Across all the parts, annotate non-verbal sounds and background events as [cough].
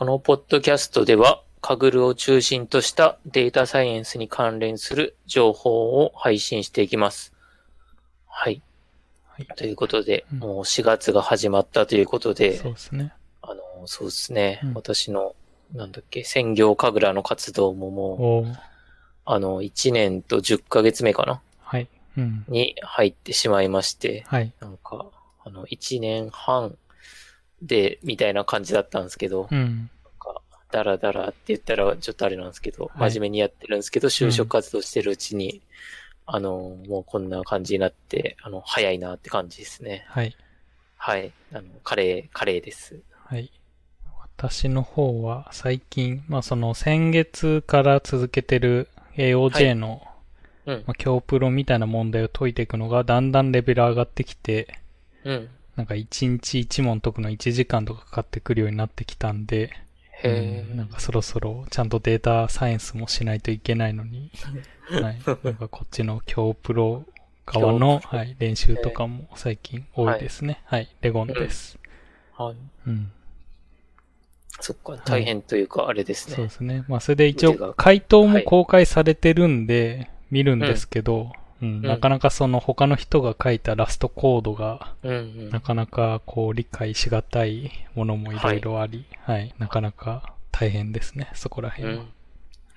このポッドキャストでは、カグルを中心としたデータサイエンスに関連する情報を配信していきます。はい。はい。ということで、うんもう4月が始まったということで、そうですね。あの、そうですね、うん私の、なんだっけ、専業神楽の活動ももう、あの、1年と10ヶ月目かな？はい。うん。に入ってしまいまして、はい。なんか、あの、1年半で、みたいな感じだったんですけど、うん。なんか、ダラダラって言ったらちょっとあれなんですけど、はい真面目にやってるんですけど、就職活動してるうちに、あの、もうこんな感じになって、あの、早いなって感じですね。はい。はい。あの、カレー、カレーです。はい。私の方は最近、まあその先月から続けてる AOJ の、うん。まあ、今日プロみたいな問題を解いていくのがだんだんレベル上がってきて、うん。なんか1日1問解くの1時間とかかかってくるようになってきたんで、へうんなんかそろそろちゃんとデータサイエンスもしないといけないのに、[laughs] はい。なんかこっちの今日プロ側の、はい、練習とかも最近多いですね。はい、レゴンです。ー。はい。うん。そっか、大変というか、あれですね。そうですね。まあ、それで一応、回答も公開されてるんで、見るんですけど、うん、んなかなかその他の人が書いたラストコードが、うんうん。なかなかこう理解しがたいものもいろいろあり、はい、なかなか大変ですね、そこらう辺は。ん。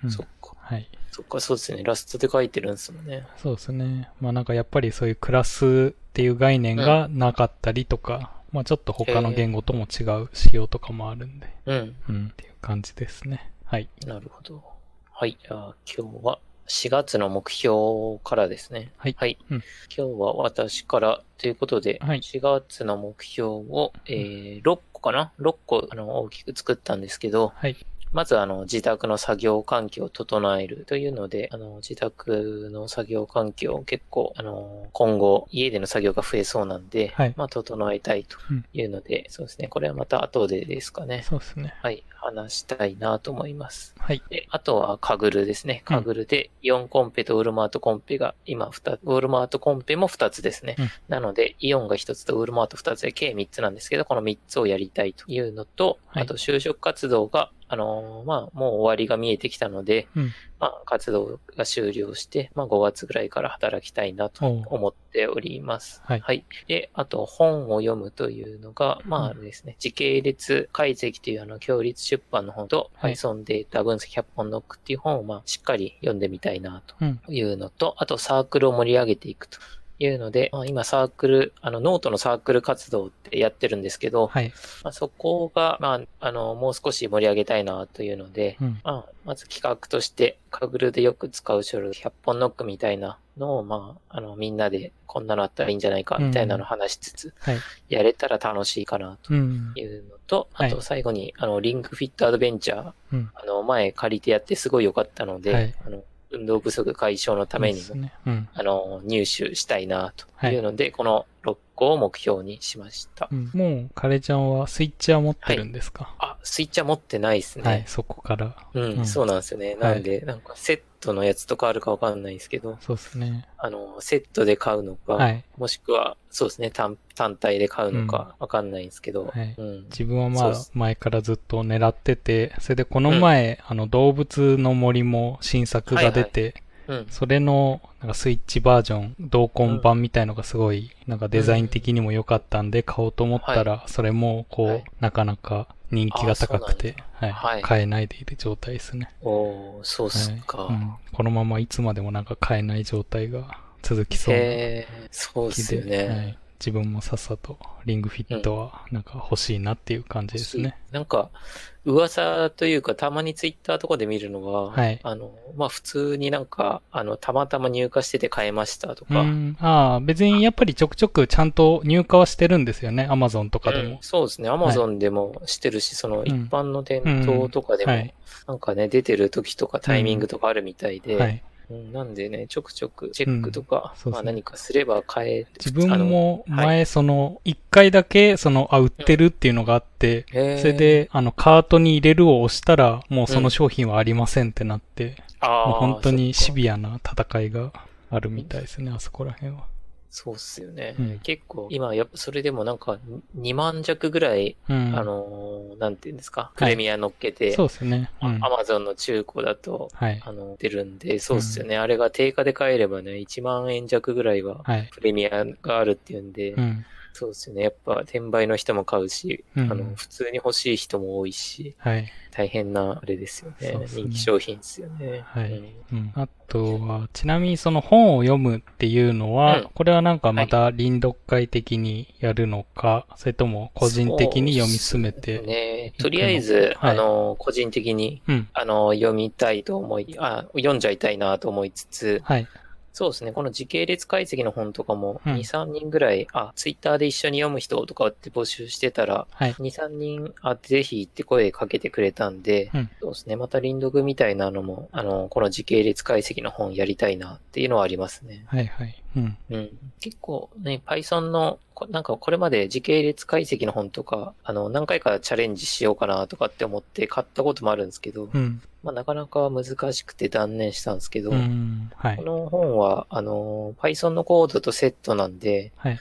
うんそっか。はい。そっか、そうですね。ラストで書いてるんですもんね。そうですね。まあなんかやっぱりそういうクラスっていう概念がなかったりとか、まあちょっと他の言語とも違う仕様とかもあるんで、うん。うん、っていう感じですね。はい。なるほど。はい。じゃあ今日は4月の目標からですね。はいはい。うん今日は私からということで、はい4月の目標を、えー、6個かな ?6 個あの大きく作ったんですけど、はい。まずあの自宅の作業環境を整えるというので、あの自宅の作業環境を結構あの今後家での作業が増えそうなんで、はいまあ整えたいというので、そうですね。これはまた後でですかね。そうですね。はい。話したいなと思います。はい。で、あとはカグルですね。カグルでイオンコンペとウールマートコンペが今2つ、ウールマートコンペも2つですね。うんなので、イオンが1つとウールマート2つで計3つなんですけど、この3つをやりたいというのと、はいあと就職活動が、あのーまあ、もう終わりが見えてきたので、うんまあ、活動が終了して、まあ、5月ぐらいから働きたいなと思っております。はい。で、あと本を読むというのが、まあうん。あれですね、時系列解析というあの、共立出版の本と、はい。Python データ分析100本ノックっていう本をまあしっかり読んでみたいなうん。というのと、あとサークルを盛り上げていくというので、まあ、今サークル、あの、ノートのサークル活動ってやってるんですけど、はい。まあ、そこが、まあ、あの、もう少し盛り上げたいなというので、うん。まあ、まず企画として、カグルでよく使う書類100本ノックみたいなのを、まあ、あの、みんなでこんなのあったらいいんじゃないか、みたいなのを話しつつ、はい。やれたら楽しいかなうんと。いうのと、はいあと最後に、あの、リンクフィットアドベンチャー、うん。あの、前借りてやってすごい良かったので、はいあの、運動不足解消のためにね。うん。あの、入手したいなというので、この6個を目標にしました。うんもう、カレちゃんはスイッチャー持ってるんですか？あ、スイッチは持ってないですね。はい、そこから。うん、うんそうなんですよね。なんで、なんかセットのやつとかあるかわかんないんですけど、そうですね。あの、セットで買うのか、はい。もしくは、そうですね、単単体で買うのかわかんないんですけど、はいうん。自分はまあ前からずっと狙ってて、それでこの前、あの、動物の森も新作が出て、うん。それの、なんかスイッチバージョン、同梱版みたいのがすごい、なんかデザイン的にも良かったんで、買おうと思ったら、それも、こう、はいなかなか人気が高くて、はい、はい買えないでいる状態ですね。おー、そうっすか。はいうん。このままいつまでもなんか買えない状態が続きそうなへー、そうっすよはね。い、自分もさっさとリングフィットはなんか欲しいなっていう感じですね。なんか、噂というか、たまにツイッターとかで見るのが、はいあの、まあ、普通になんか、あの、たまたま入荷してて買えましたとか、うん。ああ、別にやっぱりちょくちょくちゃんと入荷はしてるんですよね。アマゾンとかでうんも。そうですね。アマゾンでもしてるし、その一般の店頭とかでも、はい。なんかね、出てる時とかタイミングとかあるみたいで、はい。うんなんでね、ちょくちょくチェックとか、まあうんそうですね何かすれば買える。自分も前、その、一回だけ、その、あ、売ってるっていうのがあって、へーそれで、あの、カートに入れるを押したら、もうその商品はありませんってなって、あーもう本当にシビアな戦いがあるみたいですね、あそこら辺は。そうっすよね。うん結構、今、やっぱそれでもなんか、2万弱ぐらい、うん。あのーなんていうんですか、いプレミア乗っけて、そうですね。うん。アマゾンの中古だと、はい。あの、出るんで、そうっすよね。あれが定価で買えればね、1万円弱ぐらいは、はい。プレミアがあるっていうんで、うん。そうですよね。やっぱ、転売の人も買うし、うんあの、普通に欲しい人も多いし、はい。大変な、あれですよね。ね人気商品ですよね。はいうんうん。あとは、ちなみにその本を読むっていうのは、うんこれはなんかまた臨読会的にやるのか、それとも個人的に読み進めて、ね。とりあえず、はいあの、個人的に、うん。あの、読みたいと思い、あ、読んじゃいたいなと思いつつ、はい。そうですね。この時系列解析の本とかも、うん2、3人ぐらい、あ、ツイッターで一緒に読む人とかって募集してたら、はい。2、3人、あ、ぜひって声かけてくれたんで、うんそうですね。また臨読みたいなのも、あの、この時系列解析の本やりたいなっていうのはありますね。はいはい。うん。うん。結構ね、Python の、こなんかこれまで時系列解析の本とか、あの、何回かチャレンジしようかなとかって思って買ったこともあるんですけど、うん。まあなかなか難しくて断念したんですけど、うん。はいこ。の本は、あの、Python のコードとセットなんで、はい。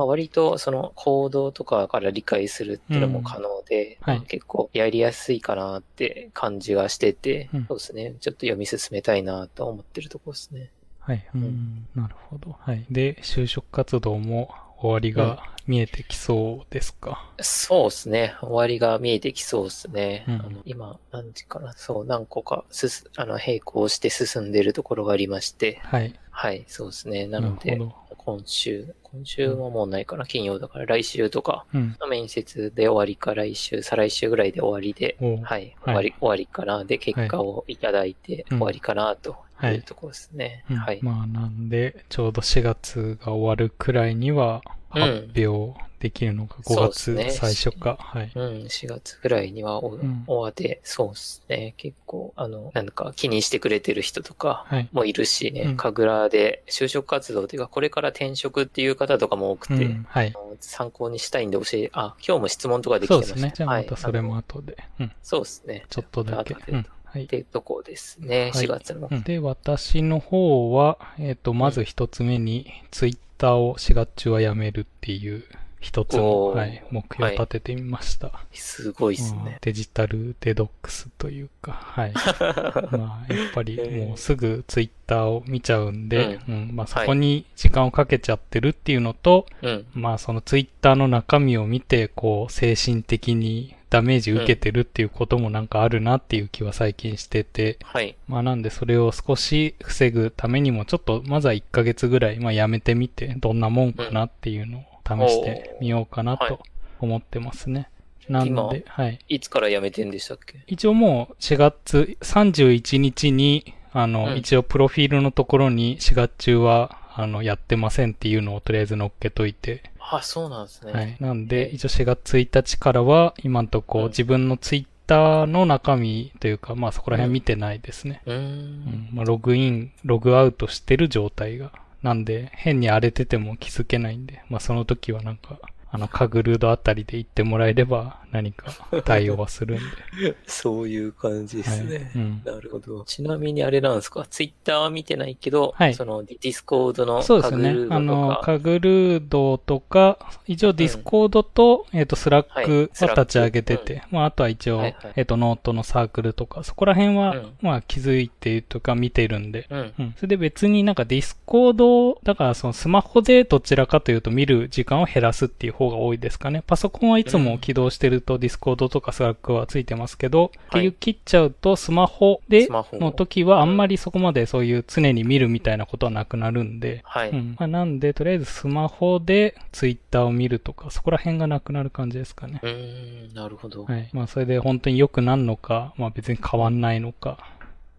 まあ、割とそのコードとかから理解するっていうのも可能で、うんはいまあ結構やりやすいかなって感じがしてて、うんそうですね。ちょっと読み進めたいなと思ってるところですね。はい。ううんん。なるほど。はい。で、就職活動も終わりが見えてきそうですか？そうですね。終わりが見えてきそうですね。うんあの今、何時かな？そう、何個かすす、あの、並行して進んでるところがありまして、はい。はい、そうですね。なので。今週、今週はもうないかな？金曜だから来週とか、うん。面接で終わりか来週、再来週ぐらいで終わりで、はい、終わり、終わりかな。で、結果をいただいてうん終わりかな、とはいいうところですね。うんはい。まあなんで、ちょうど4月が終わるくらいにはうん発表できるのが5そうですね月最初か。はい。うん、4月ぐらいにはおん終わって、そうですね。結構、あの、なんか気にしてくれてる人とかはい。もいるしね、うん神楽で就職活動というか、これから転職っていう方とかも多くて、うん。はい参考にしたいんで教え、あ、今日も質問とかできてました。そうですね。じゃあまたそれも後で。うん。そうですね。ちょっとだけ。うん。はいっ。てとこですね、はい4月の。うんで、私の方は、えっ、と、まず一つ目に、ツイッターを4月中はやめるっていう一つの、はい、目標を立ててみました。すごいですうんね。デジタルデドックスというか、はい。[laughs] まあ、やっぱりもうすぐツイッターを見ちゃうんで、うん、まあそこに時間をかけちゃってるっていうのと、うん。まあそのツイッターの中身を見て、こう、精神的にダメージ受けてるっていうこともなんかあるなっていう気は最近してて、はい。まあなんでそれを少し防ぐためにも、ちょっとまずは1ヶ月ぐらい、まあやめてみて、どんなもんかなっていうのを試してみようかなはいと思ってますね。なん今で、はい。いつから辞めてんでしたっけ？一応もう4月31日に、あの、うん一応プロフィールのところに4月中は、あの、やってませんっていうのをとりあえず載っけといて、あ、そうなんですね。はい。なんで、え一応4月1日からは、今んとこうん自分のツイッターの中身というか、まあそこら辺見てないですね。うー。うんん。まあログイン、ログアウトしてる状態が。なんで、変に荒れてても気づけないんで、まあその時はなんか、あの、カグルードあたりで言ってもらえれば何か対応はするんで。[laughs] そういう感じですね。はいうんなるほど。ちなみにあれなんですか？ツイッターは見てないけど、はいそのディスコードのそうですねカグル。ードとか。あの、カグルードとか、一応ディスコードと、えっ、と、スラッはいクは立ち上げてて、まあ、あとは一応、はいはいえっ、と、ノートのサークルとか、そこら辺は、うんまあ、気づいてるとか見てるんで、うん。うん。それで別になんかディスコード、だからそのスマホでどちらかというと見る時間を減らすっていう方が多いですかね。パソコンはいつも起動してるとディスコードとかスラックはついてますけど、結局切っちゃうとスマホでの時はあんまりそこまでそういう常に見るみたいなことはなくなるんで、はい。うん。まあ、なんで、とりあえずスマホでツイッターを見るとか、そこら辺がなくなる感じですかねう。ーん、なるほど。はい。まあ、それで本当に良くなるのか、まあ別に変わんないのか、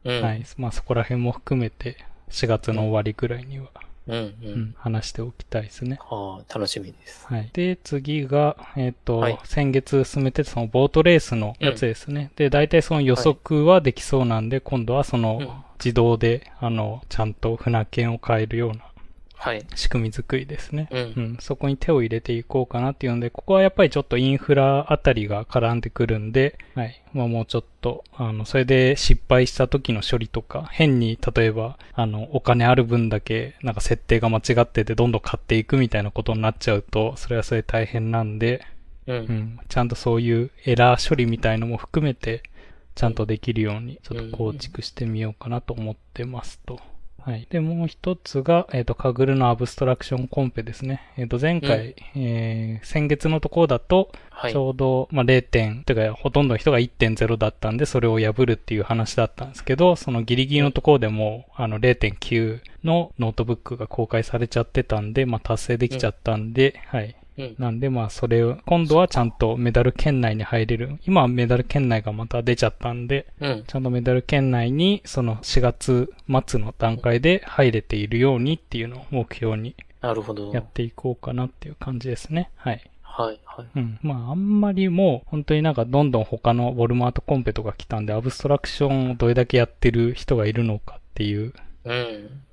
うん。はい。まあそこら辺も含めて、4月の終わりぐらいには、うん、ううんん、話しておきたいですね。はあ、楽しみです。はい。で、次が、えっ、と、はい先月進めてたそのボートレースのやつですね。で、大体その予測はできそうなんで、今度はその、うん自動で、あの、ちゃんと船券を買えるようなはい。仕組み作りですね。うんうん、そこに手を入れていこうかなっていうので、ここはやっぱりちょっとインフラあたりが絡んでくるんで、はい。まあもうちょっと、あの、それで失敗した時の処理とか、変に、例えば、あの、お金ある分だけ、なんか設定が間違っててどんどん買っていくみたいなことになっちゃうと、それはそれで大変なんで、う。うんん、ちゃんとそういうエラー処理みたいのも含めて、ちゃんとできるように、ちょっと構築してみようかなと思ってますと。はい。で、もう一つが、えっ、と、 Kaggle の Abstraction コンペですね。えっ、と、前回、えー先月のところだと、はいち。ょうど、まあ、0点、というか、ほとんどの人が1.0だったんで、それを破るっていう話だったんですけど、そのギリギリのところでも、あの、0.9のノートブックが公開されちゃってたんで、まあ、達成できちゃったんで、はい。うん。なんで、まあ、それを、今度はちゃんとメダル圏内に入れる。今はメダル圏内がまた出ちゃったんで、うん。ちゃんとメダル圏内に、その4月末の段階で入れているようにっていうのを目標になるほど。やっていこうかなっていう感じですね。はい。はい。はい。うん。まあ、あんまりもう、本当になんかどんどん他のウォルマートコンペとか来たんで、アブストラクションをどれだけやってる人がいるのかっていううん。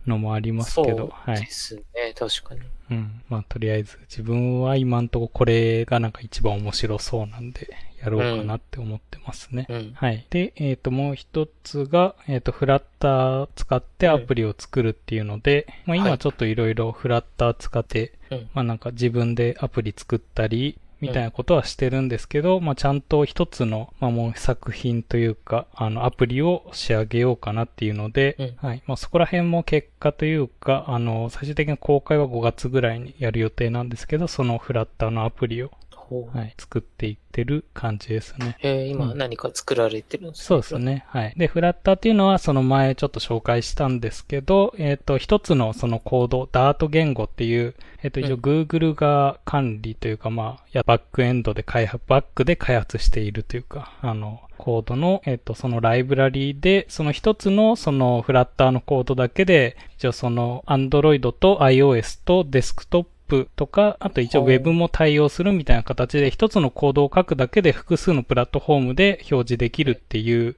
のもありますけど、そうはいで。すね。確かに。うん。まあ、とりあえず、自分は今んとここれがなんか一番面白そうなんで、やろうかなって思ってますね。うん。はい。で、えっ、と、もう一つが、えっ、と、フラッター使ってアプリを作るっていうので、まあ今はいちょっといろいろフラッター使って、うん。まあなんか自分でアプリ作ったり、みたいなことはしてるんですけど、まあちゃんと一つの、まあもう作品というか、あのアプリを仕上げようかなっていうので、うんはい。まあそこら辺も結果というか、あの、最終的に公開は5月ぐらいにやる予定なんですけど、そのフラッターのアプリを。はい、作っていってる感じですね。えー、今うん何か作られてるんですか？そうです。ね。はい。で、フラッターっていうのは、その前ちょっと紹介したんですけど、えっ、と、一つのそのコード、ダート言語っていう、えっ、と、一応うん Google が管理というか、まあ、やバックエンドで開発、バックで開発しているというか、あの、コードの、えっ、と、そのライブラリーで、その一つのそのフラッターのコードだけで、一応その Android と iOS とデスクトップとか、あと一応 Web も対応するみたいな形で、一つのコードを書くだけで複数のプラットフォームで表示できるっていう、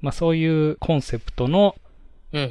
まあそういうコンセプトの。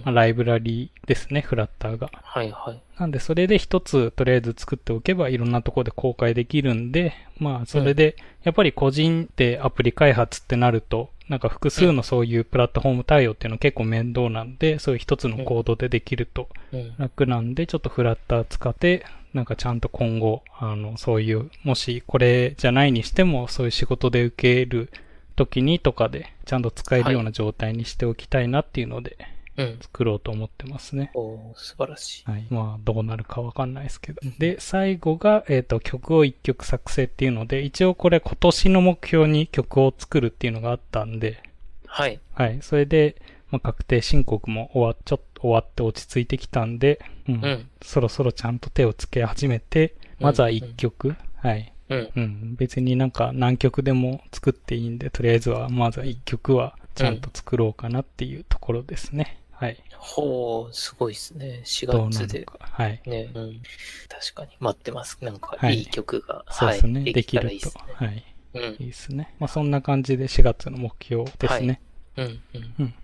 ライブラリーですね、フラッターが。はいはい。なんでそれで一つとりあえず作っておけばいろんなところで公開できるんで、まあそれで、やっぱり個人でアプリ開発ってなると、なんか複数のそういうプラットフォーム対応っていうの結構面倒なんで、そういう一つのコードでできるとうん。楽なんで、ちょっとフラッター使って、なんかちゃんと今後、あの、そういう、もしこれじゃないにしても、そういう仕事で受ける時にとかで、ちゃんと使えるような状態にしておきたいなっていうので、うん。作ろうと思ってますね。おー素晴らしい。はい。まあ、どうなるかわかんないですけど。で、最後が、えっ、と、曲を一曲作成っていうので、一応これ今年の目標に曲を作るっていうのがあったんで、はい。はい。それで、まあ、確定申告も終わっ、ちょっと終わって落ち着いてきたんで、うん。うん。そろそろちゃんと手をつけ始めて、まずは一曲、はい。うん。うん。別になんか何曲でも作っていいんで、とりあえずは、まずは一曲はちゃんと作ろうかなっていうところですね。はい。ほう、すごいですね。4どうな月で。はい。ね、うん。確かに。待ってます。なんか、はいいい曲が。そうですね。はい。できるといいですね。。はい。うん。いいですね。まあそんな感じで4月の目標ですね。うん。うん。うんそうか。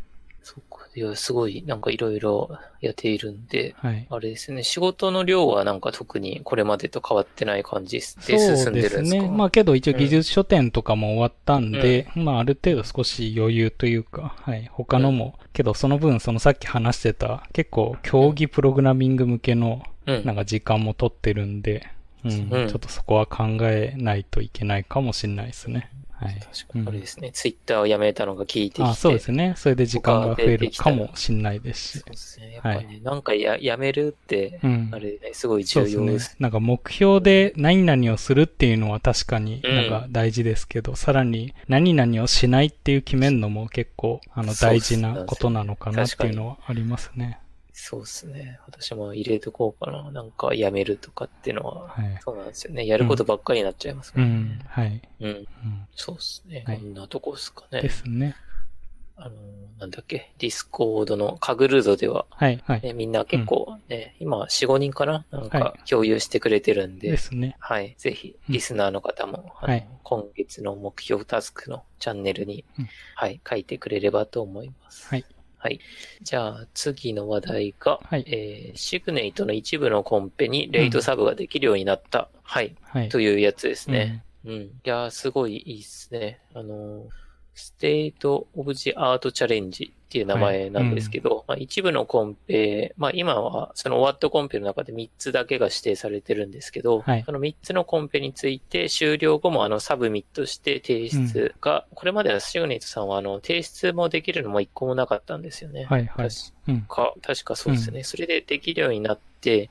いや、すごい、なんかいろいろやっているんで、はい。あれですね、仕事の量はなんか特にこれまでと変わってない感じでそう進んででするんですか？ね。まあけど一応技術書店とかも終わったんで、まあある程度少し余裕というか、はい。他のも、けどその分そのさっき話してた結構競技プログラミング向けのうん。なんか時間も取ってるんで、うん。うんちょっとそこは考えないといけないかもしれないですね。はい。確かにあれですね、ツイッターをやめたのが聞いてきて。あ、そうですね。それで時間が増えるかもしれないですしそう。ですね。やっぱね、なんかややめるって、うんあれね、すごいそうですね重要です。。なんか目標で何々をするっていうのは確かにうんなんか大事ですけど、さらに何々をしないっていう決めるのも結構あの大事なことなのかなっていうのはありますね。そうですね。私も入れとこうかな。なんかやめるとかっていうのは、はい。そうなんですよね。やることばっかりになっちゃいますからね。うん。はい。うん。うん。そうですね。はいこんなとこですかね。ですね。あの、なんだっけ、 Discord のカグルードでは、はい。はい。ね、みんな結構ね、今4、5人かな？なんはか共有してくれてるんで、ですね。はい。ぜひ、うんリスナーの方も、あのはい今月の目標タスクのチャンネルに、うんはい、書いてくれればと思います。はいはい。じゃあ、次の話題が、はいえー SIGNATE の一部のコンペにレイトサブができるようになった。はい。はい。というやつですね。うん。いやー、すごいいいっすね。あのー、State of the Art Challenge っていう名前なんですけど、まあ、一部のコンペ、まあ今はその終わったコンペの中で3つだけが指定されてるんですけど、はいその3つのコンペについて終了後もあのサブミットして提出が、これまでは SIGNATE さんはあの提出もできるのも1個もなかったんですよね。はいはい。うん。か、確かそうですね。それでできるようになって、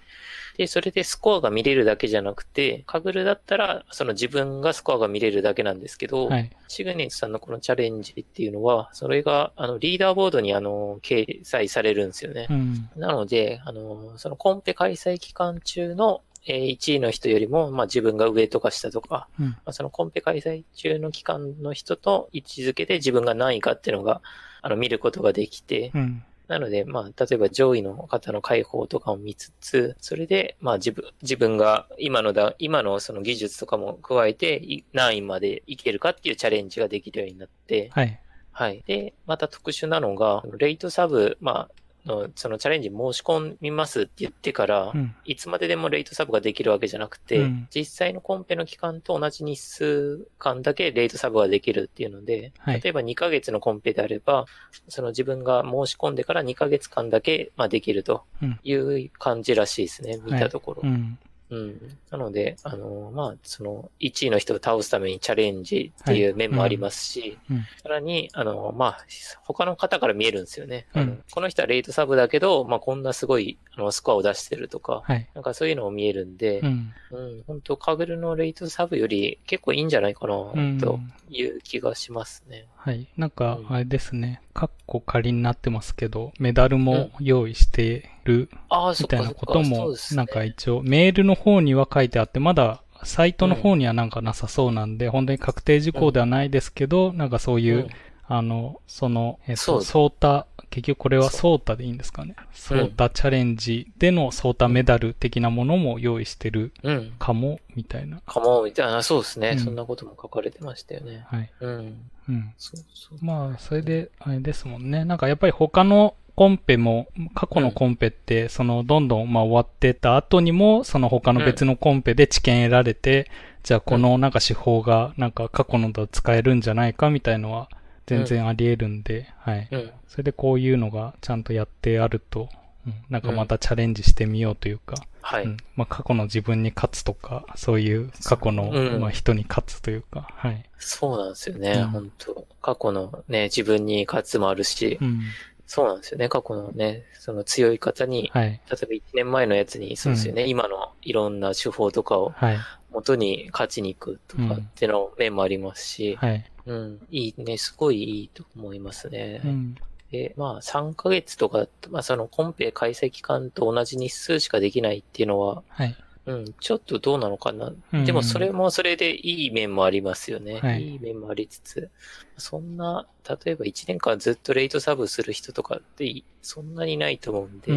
で、それでスコアが見れるだけじゃなくて、 Kaggle だったら、その自分がスコアが見れるだけなんですけど、はい。 SIGNATE さんのこのチャレンジっていうのは、それが、あの、リーダーボードに、あの、掲載されるんですよね。うん。なので、あの、そのコンペ開催期間中の、えー1位の人よりも、まあ自分が上とか下とか、うん。まあ、そのコンペ開催中の期間の人と位置づけで自分が何位かっていうのが、あの、見ることができて、うん。なので、まあ、例えば上位の方の解放とかを見つつ、それで、まあ自分、自分が今のだ、今のその技術とかも加えて、い何位までいけるかっていうチャレンジができるようになって、はい。はい。で、また特殊なのが、レイトサブ、まあ、の、そのチャレンジ申し込みますって言ってから、うん。いつまででもレイトサブができるわけじゃなくて、うん実際のコンペの期間と同じ日数間だけレイトサブができるっていうので、はい例えば2ヶ月のコンペであれば、その自分が申し込んでから2ヶ月間だけ、まあ、できるとうんいう感じらしいですね、見たところ。うん。うん。なので、あの、まあ、その、1位の人を倒すためにチャレンジっていう面もありますし、うんうんさらに、あの、まあ、他の方から見えるんですよね。うんこの人はレイトサブだけど、まあ、こんなすごい、あの、スコアを出してるとか、はい。なんかそういうのも見えるんで、うん。うん、本当カグルのレイトサブより結構いいんじゃないかな、うんという気がしますね。はい。なんかう、んあれですね。カッコ仮になってますけど、メダルも用意してるみたいな。こともなんか一応、メールの方には書いてあって、まだ、サイトの方にはなんかなさそうなんで、本当に確定事項ではないですけど、なんかそういう、うんあの、その、えっと、そうソータ、結局これはソータでいいんですかね。ソータチャレンジでのソータメダル的なものも用意してるうん。かも、みたいな。かも、みたいな、そうですね、うんそんなことも書かれてましたよね。はい。うん。うん。そうそう。まあ、それで、あれですもんね。なんかやっぱり他のコンペも、過去のコンペって、その、どんどん、まあ終わってた後にも、その他の別のコンペで知見得られて、じゃあこのなんか手法が、なんか過去のと使えるんじゃないかみたいのは、全然あり得るんで、はい。うん。それでこういうのがちゃんとやってあると、うん、なんかまたチャレンジしてみようというか、はい。うんまあ過去の自分に勝つとか、そういう過去の、うんまあ人に勝つというか、はい。そうなんですよね、うん本当過去のね、自分に勝つもあるし、うん。そうなんですよね。過去のね、その強い方に、はい。例えば1年前のやつに、そうですよね、今のいろんな手法とかをはい。元に勝ちに行くとかっていうの面もありますし、はい。うん、いいね、すごいいいと思いますね。うん。で、まあ3ヶ月とか、まあそのコンペ開催期間と同じ日数しかできないっていうのは、はい。うん、ちょっとどうなのかな。うんでもそれもそれでいい面もありますよね。はいいい面もありつつ、そんな、例えば1年間ずっとレイトサブする人とかっていそんなにないと思うんで、う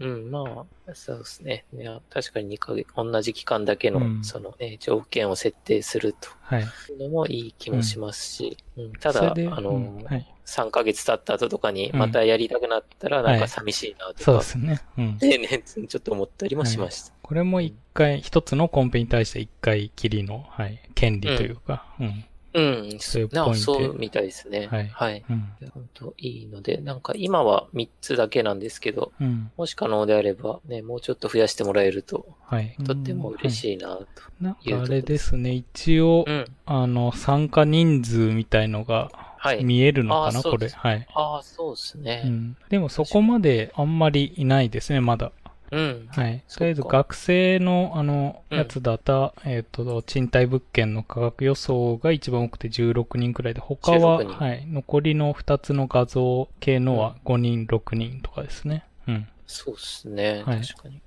うん、ん。まあ、そうですね。いや、確かに2ヶ月、同じ期間だけの、うんそのね、条件を設定するとはい。いうのもいい気もしますし、うんただ、あの、うんはい。3ヶ月経った後とかにうんまたやりたくなったらなんはいか寂しいなとか、そうですね。うん。ねね、ちょっと思ったりもしました。これも一回、一つのコンペに対して一回きりの、はい、権利というか、うん。うん、そういうなポイントそうみたいですね。はいはい。うん。本当いいので、なんか今は3つだけなんですけど、うん。もし可能であればね、もうちょっと増やしてもらえると、はい。とっても嬉い。しいなと。なんかあれですね、一応、うん。あの、参加人数みたいのがはい。見えるのかな、これ。はい。ああ、そうですね。うん。でもそこまであんまりいないですね、まだ。うん。はい。とりあえず学生のあの、うんやつだった、えっ、と、賃貸物件の価格予想が一番多くて16人くらいで、他は、16人はい。残りの2つの画像系のは5人、6人とかですね。うん。そうですね。はい確かに。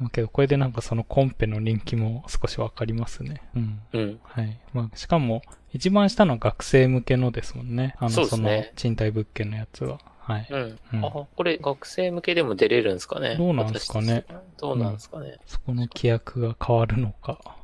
まあけど、これでなんかそのコンペの人気も少しわかりますね。うん。うん。はい。まあ、しかも、一番下のは学生向けのですもんね。あの、その賃貸物件のやつは。はい。うん。うんあ、これ学生向けでも出れるんですかね？どうなんですかね？どうなんですかね、そこの規約が変わるのか。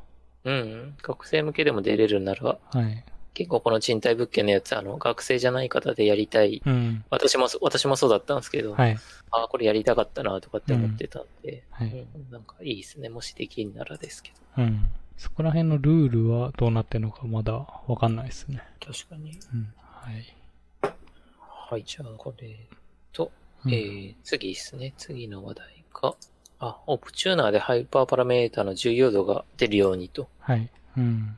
うん、学生向けでも出れるなら、はい。結構この賃貸物件のやつ、あの、学生じゃない方でやりたい。うん。私もそ、私もそうだったんですけど、はい。ああ、これやりたかったなとかって思ってたんで、はいうんなんかいいですね。もしできんならですけど。うん。そこら辺のルールはどうなってるのかまだわかんないですね。確かに。うん。はい。はい、じゃあこれと、うんえー、次ですね。次の話題が、あ、オプチューナーでハイパーパラメータの重要度が出るようにとはい。うん。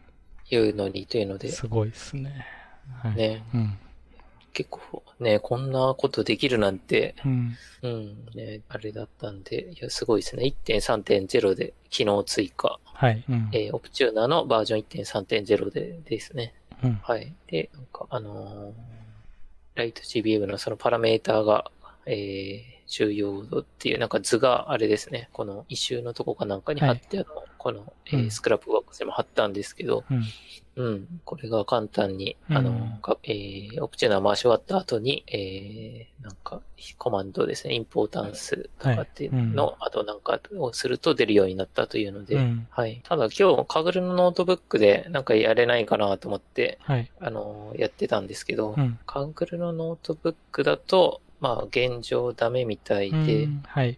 いうのにというので、すごいですね。はい。ね、うん。結構ね、こんなことできるなんて、うん。うん、ね、あれだったんで、いや、すごいですね。1.3.0で機能追加。はい。うん。えー、 Optuna のバージョン1.3.0でですね。うん。はい。で、なんか、あのーライト GBM のそのパラメーターが、えー、重要度っていうなんか図があれですね。この一周のとこかなんかに貼って、あの、この、えーうん Scrapbox でも貼ったんですけど、うん。うん。これが簡単に、うんあの、がえー、 Optuna 回し終わった後に、えー、なんか、コマンドですね、 importance とかっていうの、あとなんかをすると出るようになったというので、うん。はい。ただ今日、 Kaggle のノートブックでなんかやれないかなと思って、はい。あの、やってたんですけど、うん。 Kaggle のノートブックだと、まあ、現状ダメみたいで、うんはい。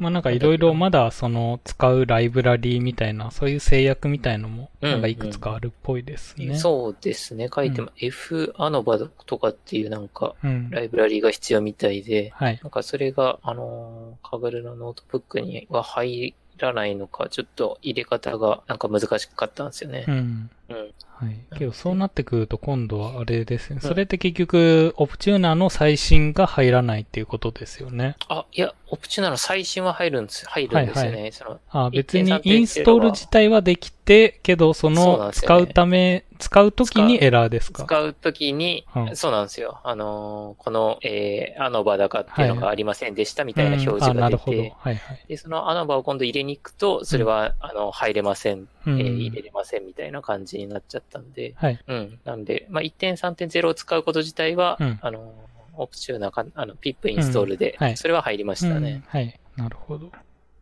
まあなんかいろいろまだその使うライブラリーみたいな、そういう制約みたいのも、うんなんかいくつかあるっぽいですね。そうですね、書いても、F アノバとかっていうなんか、うん。ライブラリーが必要みたいで、はい。なんかそれが、あのー Kaggle のノートブックには入らないのか、ちょっと入れ方がなんか難しかったんですよねう。ん。うん。はい。けどそうなってくると今度はあれですね。それって結局、 Optuna の最新が入らないっていうことですよね。あ、いや、オプチューナーの最新は入るんです、入るんですよね。はいその、あ別に1.3.0インストール自体はできて、けどその使うため、使うときにエラーですか？使うときに、うんそうなんですよ。あのーこの、えー、アノバだかっていうのがありませんでしたみたいな表示が出るほど。て、はいはい。で、そのアノバを今度入れに行くと、それは、あの、入れません、うえんー入れれませんみたいな感じになっちゃったんで、はい。うん。なんで、まあ、1.3.0を使うこと自体は、うんあの、オプチューなか、あの、ピップインストールで、うんはいそれは入りましたね。うんはい。なるほど。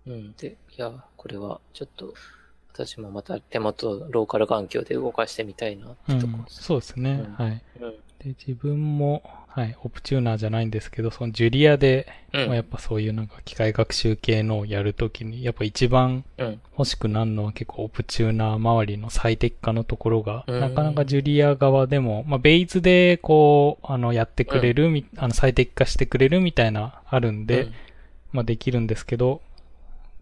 うん。で、いや、これは、ちょっと、私もまた手元、ローカル環境で動かしてみたいなっうんてとこで、す。そうですね。うんはい。うん。で、自分も、はい、オプチューナーじゃないんですけど、そのジュリアで、うん。まあやっぱそういうなんか機械学習系のをやるときに、やっぱ一番うん。欲しくなるのは結構オプチューナー周りの最適化のところが、うんなかなかジュリア側でも、まあベイズでこう、あの、やってくれるみ、あの、最適化してくれるみたいな、あるんで、うんまあできるんですけど、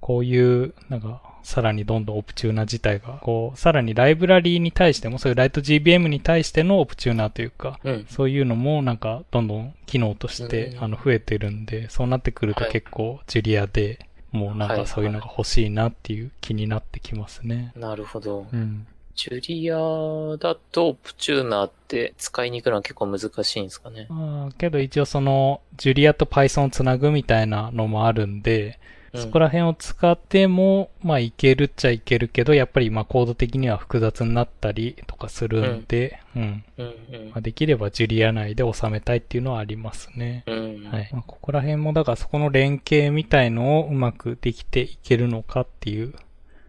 こういう、なんか、さらにどんどんオプチューナー自体が、こう、さらにライブラリーに対しても、そういうライト GBM に対してのオプチューナーというか、うん。そういうのもなんかどんどん機能としてうんあの増えてるんで、そうなってくるとはい結構ジュリアでもうなんはいかそういうのが欲しいなっていう気になってきますね。なるほど。うん。ジュリアだと、オプチューナーって使いに行くのは結構難しいんですかね？あーけど一応そのジュリアと Python をつなぐみたいなのもあるんで、うんそこら辺を使っても、まあいけるっちゃいけるけど、やっぱりまあコード的には複雑になったりとかするんで、うん。うんうんまあ、できればジュリア内で収めたいっていうのはありますね。うん。はい。まあ、ここら辺も、だからそこの連携みたいのをうまくできていけるのかっていう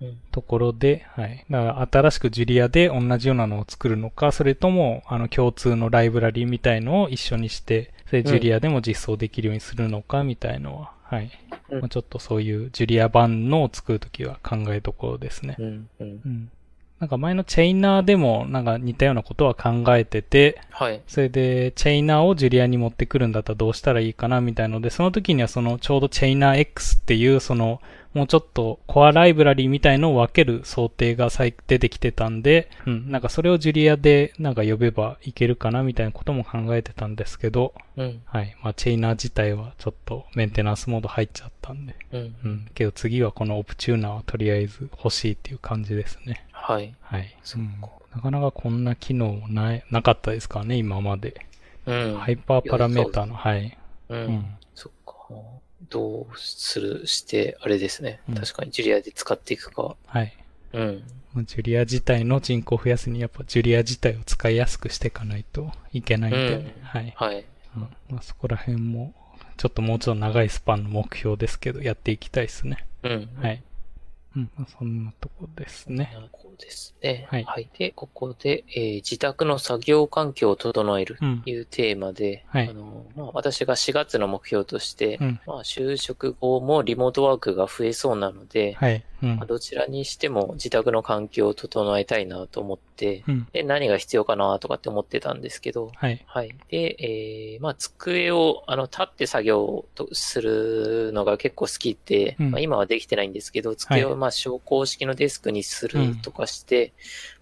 うんところで、はい。だから新しくジュリアで同じようなのを作るのか、それとも、あの、共通のライブラリーみたいのを一緒にして、それでジュリアでも実装できるようにするのかみたいのは、はい。うんまあ、ちょっとそういうジュリア版のを作るときは考えどころですね。うんうん。うん。なんか前のチェイナーでもなんか似たようなことは考えてて、はい。それで、チェイナーをジュリアに持ってくるんだったらどうしたらいいかなみたいので、その時にはそのちょうどチェイナー X っていうそのもうちょっとコアライブラリーみたいのを分ける想定が最出てきてたんで、うん、なんかそれをジュリアでなんか呼べばいけるかなみたいなことも考えてたんですけど、うん。はい。まあチェイナー自体はちょっとメンテナンスモード入っちゃったんで、うん。うん。けど次はこのオプチューナーはとりあえず欲しいっていう感じですね。はい。はい。そっかうんなかなかこんな機能ない、なかったですからね、今まで。うん。ハイパーパラメーターの、はい。う。うんん。そっか。どうするして、あれですねうん。確かにジュリアで使っていくか。はい。うん。ジュリア自体の人口を増やすに、やっぱジュリア自体を使いやすくしていかないといけないんで、うんはい。はい。うんまあ、そこら辺も、ちょっともうちょっと長いスパンの目標ですけど、やっていきたいですね。うん。はい。うん。まあそんなとこですね。こうですね。はいで、ここで、えー自宅の作業環境を整えるうんと。いうテーマで、はいあの、まあ、私が4月の目標として、うん。まあ、就職後もリモートワークが増えそうなので、はい。うんまあ、。どちらにしても自宅の環境を整えたいなと思って、うん。で、何が必要かなとかって思ってたんですけど、はい。はい。で、えー、まあ、机を、あの、立って作業とするのが結構好きで、うんまあ、今はできてないんですけど、机を、まあ、昇降式のデスクにするとかして、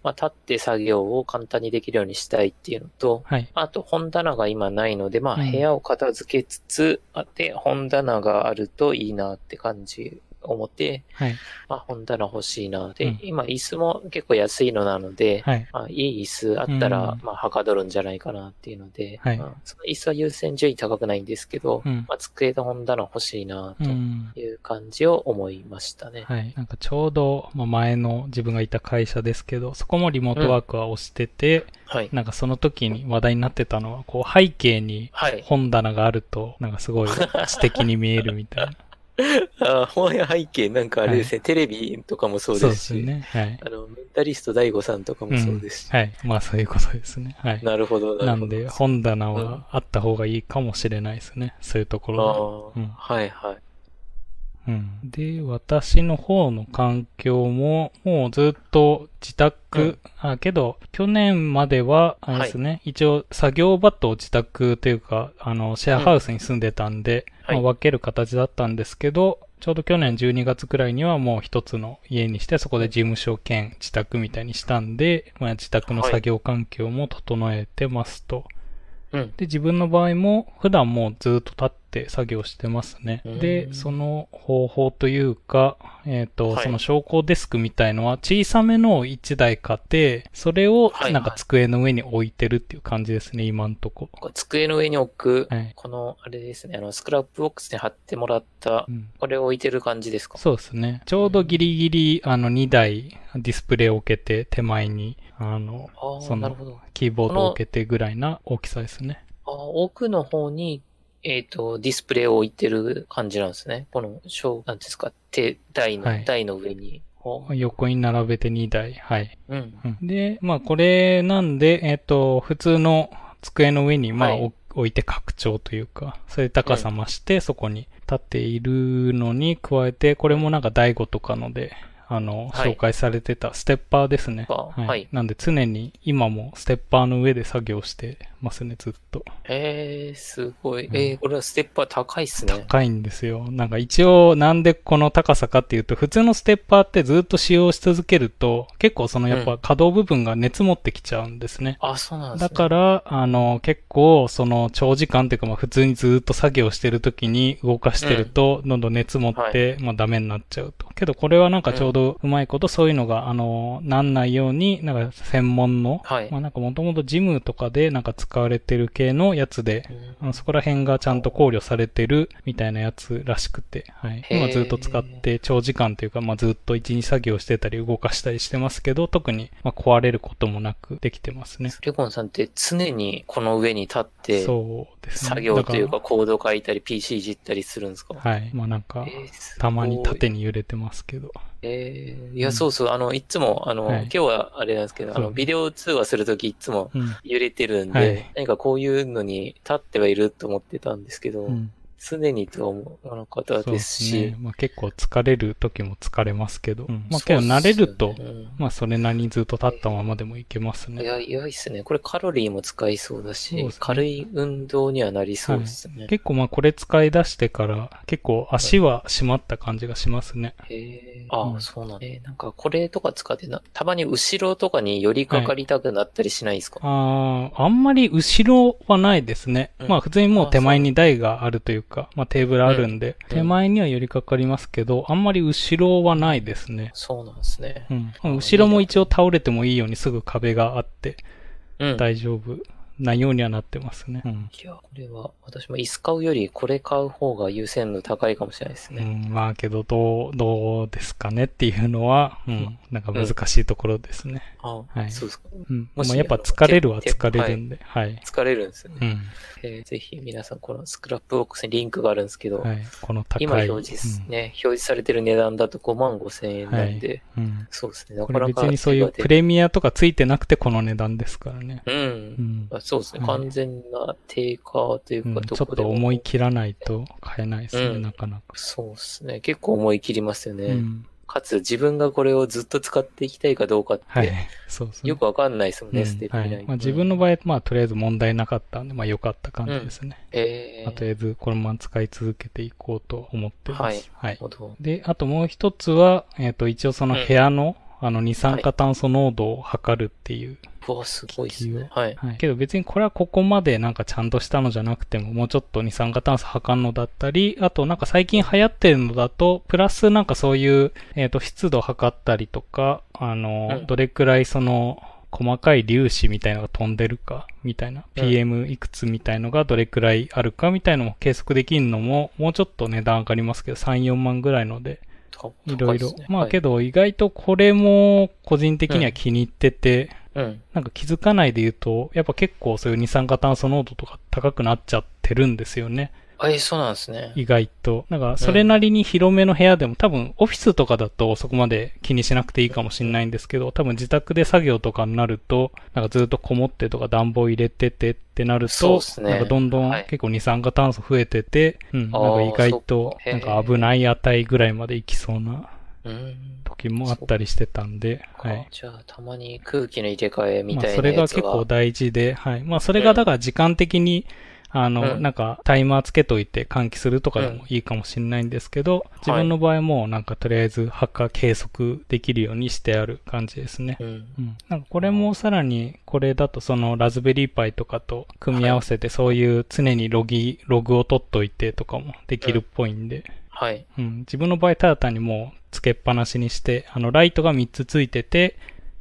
まあ、立って作業を簡単にできるようにしたいっていうのと、はい。あと、本棚が今ないので、まあ、うん部屋を片付けつつ、あで、本棚があるといいなって感じ、思って、はい。まあ、本棚欲しいな。で、うん今、椅子も結構安いのなので、はい。まあ、いい椅子あったら、うんまあ、はかどるんじゃないかなっていうので、はいまあその椅子は優先順位高くないんですけど、うん。まあ、机と本棚欲しいなとうん。いう感じを思いましたね。はい。なんかちょうど、まあ、前の自分がいた会社ですけど、そこもリモートワークは押してて、はい。なんかその時に話題になってたのは、こう背景にはい。本棚があると、なんかすごい知的に見えるみたいな。[laughs] [laughs] あ本や背景、なんかあれですね、テレビとかもそうそうでし、ですすね。はい。あの、メンタリスト大悟さんとかもそうですし、はい。まあそういうことですね。はい。なるほど、なるほど。なんで、本棚はあった方がいいかもしれないですね。そういうとこあろで。ーうんはいはい。うん。で、私の方の環境も、もうずっと自宅、うんあ、けど、去年までは、あれですね、一応作業場と自宅というか、あの、シェアハウスに住んでたんで、はいまあ分ける形だったんですけど、ちょうど去年12月くらいにはもう一つの家にして、そこで事務所兼自宅みたいにしたんで、まあ自宅の作業環境も整えてますと。うん。で、自分の場合も普段もうずっと立って作業してますね。うんで、その方法というか、えっ、と、はいその昇降デスクみたいのは小さめのを1台買って、それをはいなんか机の上に置いてるっていう感じですね、今んとこ。机の上に置く、はいこの、あれですね、あの、 Scrapbox に貼ってもらったう、んこれを置いてる感じですか？そうですね。ちょうどギリギリ、あの、2台ディスプレイを置けて、手前に、あの、ああ、その。キーボードを置けてぐらいな大きさですね。あ奥の方に、えっ、と、ディスプレイを置いてる感じなんですね。この、小、なんですか、手、台の、はい台の上に。横に並べて2台。はい。うん。うんで、まあこれなんで、えっ、と、普通の机の上に、まあ、はいお置いて拡張というか、そういう高さ増して、そこに立っているのに加えて、これもなんか台悟とかので、あの、はい紹介されてたステッパーですね。あはいなんで常に今もステッパーの上で作業してますね、ずっと。えー、すごい。うんえー、これはステッパー高いっすね。高いんですよ。なんか一応なんでこの高さかっていうと、普通のステッパーってずっと使用し続けると、結構そのやっぱ可動部分が熱持ってきちゃうんですね。あ、そうなんですね。だから、あの、結構、その、長時間っていうか、まあ、普通にずっと作業してる時に動かしてると、どんどん熱持って、まあ、ダメになっちゃうと。けど、これはなんかちょうどうまいこと、そういうのが、あの、なんないように、なんか専門の、はいまあ、なんかもともとジムとかで、なんか使われてる系のやつで、うんそこら辺がちゃんと考慮されてるみたいなやつらしくて、はい。今ずっと使って長時間というか、まあずっと一日作業してたり動かしたりしてますけど、特にまあ壊れることもなくできてますね。レコンさんって常にこの上に立って、そうですね。作業というだかコード書いたり PC いじったりするんですか、はい。まあなんかたまに縦に揺れてますけど。えーいや、そうそう、あの、いつも、あの、はい今日はあれなんですけど、あの、ビデオ通話するときいつもうん。揺れてるんで、はい何かこういうのに立ってはいると思ってたんですけど、うん。常にとは思わなかったそうですし、ね。まあ結構疲れる時も疲れますけど。うんまあけど慣れると、うんまあそれなりにずっと立ったままでもいけますね。いや、いやいいっすね。これカロリーも使いそうだし、ね軽い運動にはなりそうですね。結構まあこれ使い出してから結構足は締まった感じがしますね。へえ。ああ、うんそうなんだ。えーなんかこれとか使ってな、たまに後ろとかに寄りかかりたくなったりしないですか、ああ、あんまり後ろはないですね。うんまあ普通にもう手前に台があるというか、まあテーブルあるんで、うん手前には寄りかかりますけど、あんまり後ろはないですね。そうなんですね。うん。後ろも一応倒れてもいいようにすぐ壁があってうん。大丈夫ないようにはなってますね。うん。いや、これは、私も椅子買うよりこれ買う方が優先度高いかもしれないですうね。ん、まあけど、どう、どうですかねっていうのは、うん、なんか難しいところですね。あ、はいそうですか。うん。もしまあやっぱ疲れるは疲れるんで、はい。疲れるんですよね。うん。えーぜひ皆さん、この Scrapbox にリンクがあるんですけど、はい。この高い。今表示ですね、表示されてる値段だと5万5千円なんで、うん。うん。そうですね、なこれかなか別にそういうプレミアとかついてなくてこの値段ですからね。うん。うん。あそうですね、はい完全な低価というか、うん、ちょっと思い切らないと買えないですね、うんなかなか。そうですね。結構思い切りますよね。うん。かつ自分がこれをずっと使っていきたいかどうかって、はい。そうですね。よくわかんないですもんね、うん捨てるはい。まあ自分の場合、まあとりあえず問題なかったんで、まあ良かった感じですね。えー、まあとりあえずこのまま使い続けていこうと思ってます。はいはい。ほど。で、あともう一つは、えっ、と、一応その部屋の、あの、二酸化炭素濃度を測るっていう。うわ、すごいですね。はい。はい。けど別にこれはここまでなんかちゃんとしたのじゃなくても、もうちょっと二酸化炭素測るのだったり、あとなんか最近流行ってるのだと、プラスなんかそういう、えっ、と、湿度測ったりとか、あの、うんどれくらいその、細かい粒子みたいのが飛んでるか、みたいな。うん PM いくつみたいのがどれくらいあるかみたいのも計測できるのも、もうちょっと値段上がりますけど、3、4万ぐらいので、たいろいろ。まあけど、ど意外とこれも個人的には気に入ってて、うん。なんか気づかないで言うと、やっぱ結構そういう二酸化炭素濃度とか高くなっちゃってるんですよね。あ、え、そうなんですね。意外と。なんかそれなりに広めの部屋でも、多分オフィスとかだとそこまで気にしなくていいかもしれないんですけど、多分自宅で作業とかになると、なんかずっとこもってとか暖房入れててってなると、そうっすねなんかどんどんはい結構二酸化炭素増えてて、うん、なんか意外となんか危ない値ぐらいまで行きそうなうん。時もあったりしてたんで、かはい。じゃあ、たまに空気の入れ替えみまあ、たいそれが。結構大事で、はい。まあ、それがだから時間的に、あの、うんなんか、タイマーつけといて換気するとかでもいいかもしれないんですけど、自分の場合も、なんか、とりあえず、発火計測できるようにしてある感じですね。うん。うん。なんか、これもさらに、これだと、その、ラズベリーパイとかと組み合わせて、そういう常にロギ、ログを取っといてとかもできるっぽいんで、はい。うん。自分の場合、ただ単にもう、つけっぱなしにして、あの、ライトが3つついてて、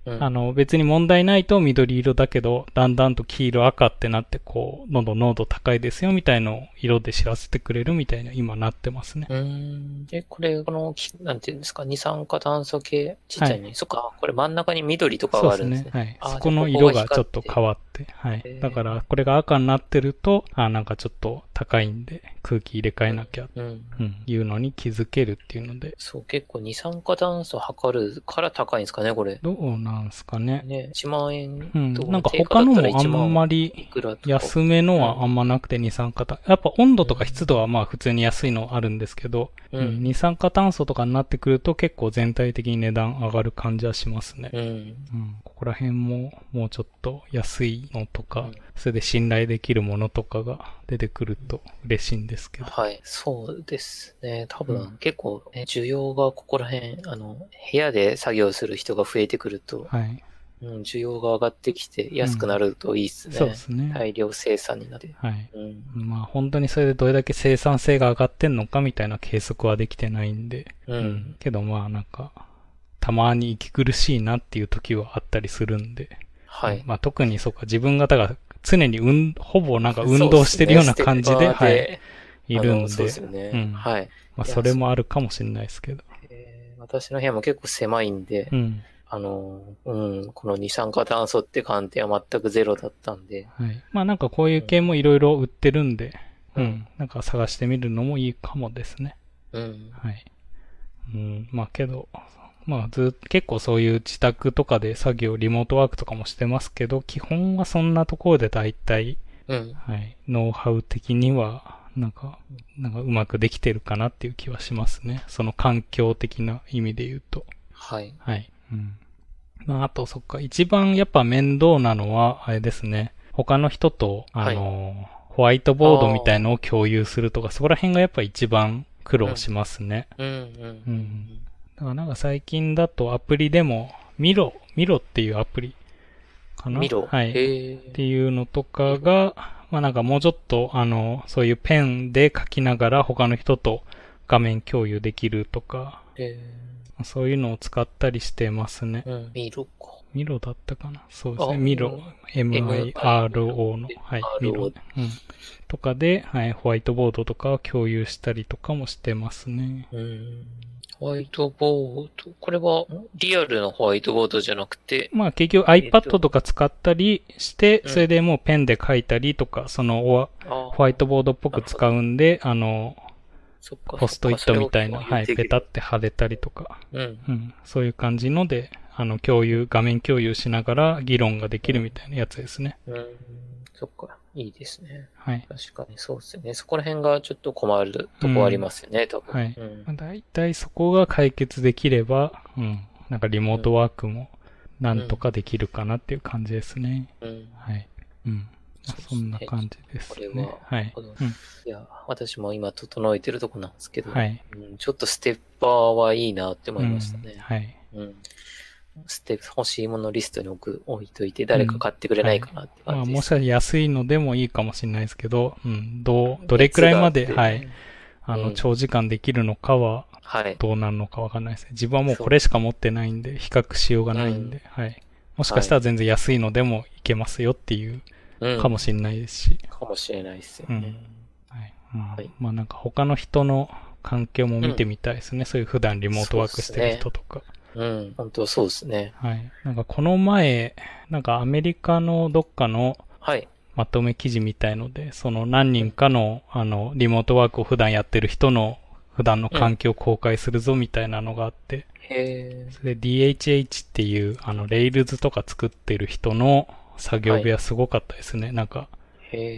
うんあの、別に問題ないと緑色だけど、だんだんと黄色赤ってなって、こう、どんどん濃度高いですよ、みたいのを色で知らせてくれるみたいな、今なってますね。うーん。で、これ、この、きなんていうんですか、二酸化炭素系、ちっちゃいね。そっか、これ真ん中に緑とかそうですがあるんですね。。ねはい。あそこの色がちょっと光変わって、はいだから、これが赤になってると、あ、なんかちょっと高いんで、空気入れ替えなきゃ、うん。うん、いうのに気づけるっていうので、そう、結構二酸化炭素測るから高いんですかね、これ。どうなんすかね。ね、1万円うん。となんか他のもあ1万んまいり。安めのはあんまなくて二酸化炭やっぱ温度とか湿度はまあ普通に安いのあるんですけど、ううんん。二酸化炭素とかになってくると結構全体的に値段上がる感じはしますね。うん。うん。ここら辺ももうちょっと安いのとか、うんそれで信頼できるものとかが出てくると嬉しいんですけど。はい。そうですね。多分、うん結構、ね、需要がここら辺、あの、部屋で作業する人が増えてくると、はい。うん、需要が上がってきて安くなるといいですね。そうですね。大量生産になって。はい。うん。まあ本当にそれでどれだけ生産性が上がってんのかみたいな計測はできてないんで。うん。けどまあなんか、たまに息苦しいなっていう時はあったりするんで。はい。まあ特にそうか、自分がだから常に運、ほぼなんか運動してるような感じで、そうすねはい、いるんで。そうですよね。うんはい。まあそれもあるかもしれないですけど。えー私の部屋も結構狭いんで、うん。あの、うん、この二酸化炭素って観点は全くゼロだったんで、はい。まあなんかこういう系もいろいろ売ってるんで、ううんん。なんか探してみるのもいいかもですね。うん。はい。うん。まあけど、まあずっと結構そういう自宅とかで作業、リモートワークとかもしてますけど、基本はそんなところで大体、うん。はい。ノウハウ的には、なんか、なんかうまくできてるかなっていう気はしますね。その環境的な意味で言うと。はい。はい。うん。まあ、あと、そっか、一番やっぱ面倒なのは、あれですね。他の人と、あの、ホワイトボードみたいのを共有するとか、そこら辺がやっぱ一番苦労しますね。うん、う。うんん。だからなんか最近だとアプリでも、ミロ、ミロっていうアプリかなミロ？はい。へっていうのとかが、まあなんかもうちょっと、あの、そういうペンで書きながら他の人と画面共有できるとか、え。へそういうのを使ったりしてますねー。うん。ミロか。ミロだったかな？そうですね。あミロ、MIRO の、はい、ミロ。うん。とかで、はい、ホワイトボードとかを共有したりとかもしてますね。うん。ホワイトボード。これは、リアルのホワイトボードじゃなくて、まあ結局えっと iPad とか使ったりして、うん。それでもうペンで書いたりとか、そのホワイトボードっぽく使うんで、あの、ポストイットみたいな、はい、ペタって貼れたりとか、うん。うん、そういう感じので、あの、共有、画面共有しながら議論ができるみたいなやつですね。うん。そっか。いいですね。はい。確かにそうですよね。そこら辺がちょっと困るとこありますよね、多分。はいうんまあ、大体そこが解決できれば、うん、なんかリモートワークもなんとかできるかなっていう感じですね。うん。はい。うん。まあそんな感じですこれねは。はい。いや、私も今整えてるとこなんですけど、はい。うん、ちょっとステッパーはいいなって思いましたね。うんはい。うん。ステップ、欲しいものリストに置く、置いといて、誰か買ってくれないかなってまあ、感じです。もしかしたら安いのでもいいかもしれないですけど、うん、どう、どれくらいまで、はい、あの、うん長時間できるのかは、はい。どうなるのかわかんないですね。自分はもうこれしか持ってないんで、比較しようがないんで、はい。もしかしたら全然安いのでもいけますよっていう、うん。かもしれないですし、かもしれないですよね。はい。うんはいまあなんか他の人の環境も見てみたいですね。そういう普段リモートワークしてる人とか。うん。本当そうですね。はい。なんかこの前、なんかアメリカのどっかのはい。まとめ記事みたいので、その何人かの、あの、リモートワークを普段やってる人の普段の環境を公開するぞみたいなのがあって、へそれで DHH っていう、あの、レイルズとか作ってる人の作業部屋すごかったですね。なんか。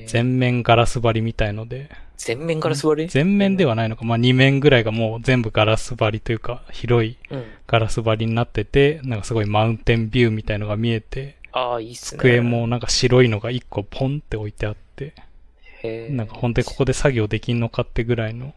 全面ガラス張りみたいので、全面から座り？全面ではないのか、まあ2面ぐらいがもう全部ガラス張りというか、広いうん。ガラス張りになってて、なんかすごいマウンテンビューみたいのが見えて、ああ、いいっすね。机もなんか白いのが1個ポンって置いてあって、へえ。なんか本当にここで作業できんのかってぐらいの、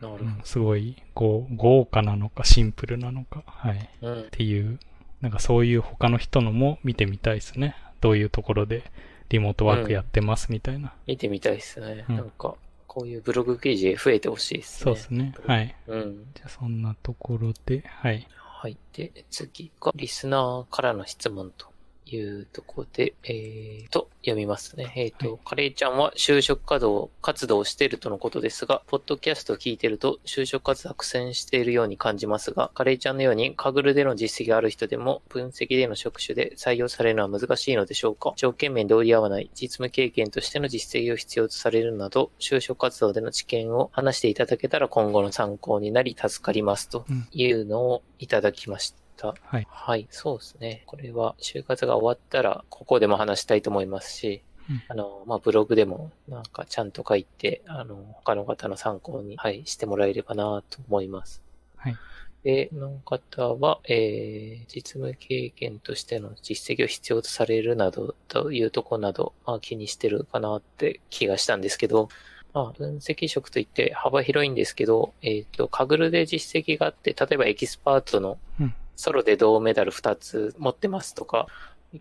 なるほうんすごい豪豪華なのかシンプルなのか、はい。っど。うん。ていう、なんかそういう他の人のも見てみたいですね。どういうところでリモートワークやってますみたいな。見てみたいですね。うんなんか、こういうブログ記事増えてほしいですね。そうですね。はい。うん。じゃあそんなところで、はい。はい。で、次が、リスナーからの質問というところで、えーと、読みますね。えーと、はいカレイちゃんは就職活動、活動をしているとのことですが、ポッドキャストを聞いていると、就職活動は苦戦しているように感じますが、カレイちゃんのように、カグルでの実績がある人でも、分析での職種で採用されるのは難しいのでしょうか？条件面で折り合わない、実務経験としての実績を必要とされるなど、就職活動での知見を話していただけたら今後の参考になり助かりますとうんいうのをいただきました。はい。はい、そうですね。これは就活が終わったら、ここでも話したいと思いますし、うんあの、まあ、ブログでもなんかちゃんと書いて、あの、他の方の参考に、はい、してもらえればなと思います。はい。で、この方は、えー、実務経験としての実績を必要とされるなど、というところなど、まあ、気にしてるかなって気がしたんですけど、まあ、分析職といって幅広いんですけど、えっ、と、カグルで実績があって、例えばエキスパートのうんソロで銅メダル2つ持ってますとか、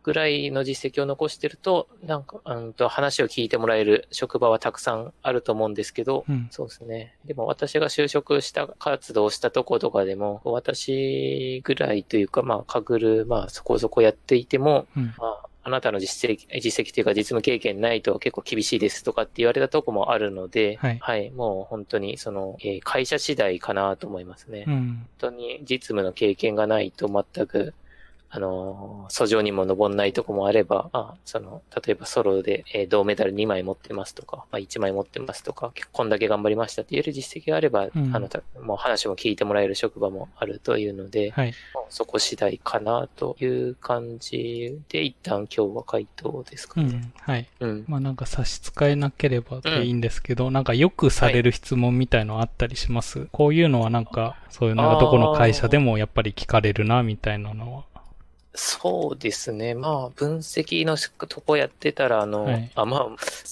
ぐらいの実績を残してると、なんか、うんと話を聞いてもらえる職場はたくさんあると思うんですけど、うん。そうですね。でも私が就職した活動をしたとことかでも、私ぐらいというか、まあ、かぐる、まあ、そこそこやっていても、うん。まあ、あなたの実績、実績というか実務経験ないと結構厳しいですとかって言われたとこもあるので、はいもう本当にその、えー会社次第かなと思いますね。本うん。当に実務の経験がないと全く、あのー、訴状にも登んないとこもあれば、あその、例えばソロで、えー銅メダル2枚持ってますとか、まあ、1枚持ってますとか、こんだけ頑張りましたって言える実績があれば、うんあの、たもう話も聞いてもらえる職場もあるというので、はい。そこ次第かなという感じで、一旦今日は回答ですかね。うん。はい。うん。まあなんか差し支えなければでいいんですけど、なんかよくされる質問みたいのあったりします、こういうのはなんか、そういうなんかどこの会社でもやっぱり聞かれるな、みたいなのは。そうですね。まあ、分析のとこやってたら、あの、はいあ、まあ、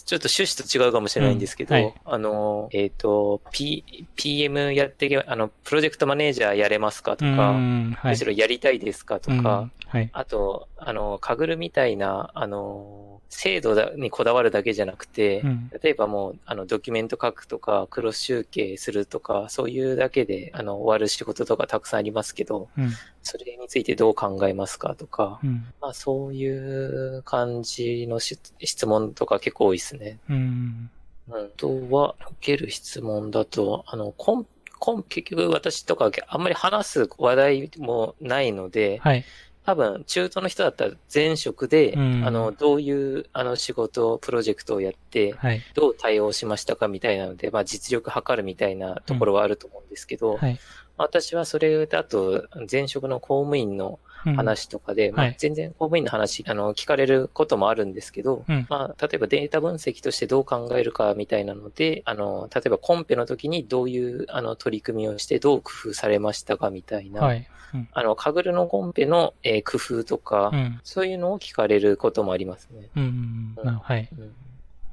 ちょっと趣旨と違うかもしれないんですけど、うんはいあの、えっ、と、P、PM やってけ、あの、プロジェクトマネージャーやれますかとうか、ん。はい。むしろやりたいですかとうんか、はい。あと、あの、かぐるみたいな、あの、制度だにこだわるだけじゃなくて、うん。例えばもう、あの、ドキュメント書くとか、クロス集計するとか、そういうだけで、あの、終わる仕事とかたくさんありますけど、うん。それについてどう考えますかとか、うん。まあそういう感じのし質問とか結構多いですね。うん。うん。あとは、受ける質問だと、あの、コン、コン、結局私とかあんまり話す話題もないので、はい。多分、中途の人だったら前職で、うんあの、どういう、あの、仕事、プロジェクトをやって、はい。どう対応しましたかみたいなので、まあ、実力測るみたいなところはあると思うんですけど、はい。私はそれだと、前職の公務員のうん。話とかで、まあはい全然公務員の話、あの、聞かれることもあるんですけど、うんまあ、例えばデータ分析としてどう考えるかみたいなので、あの、例えばコンペの時にどういう、あの、取り組みをしてどう工夫されましたかみたいな、はい。うん。あの、カグルのコンペの、えー工夫とか、うん。そういうのを聞かれることもありますね。うん。なはい。うん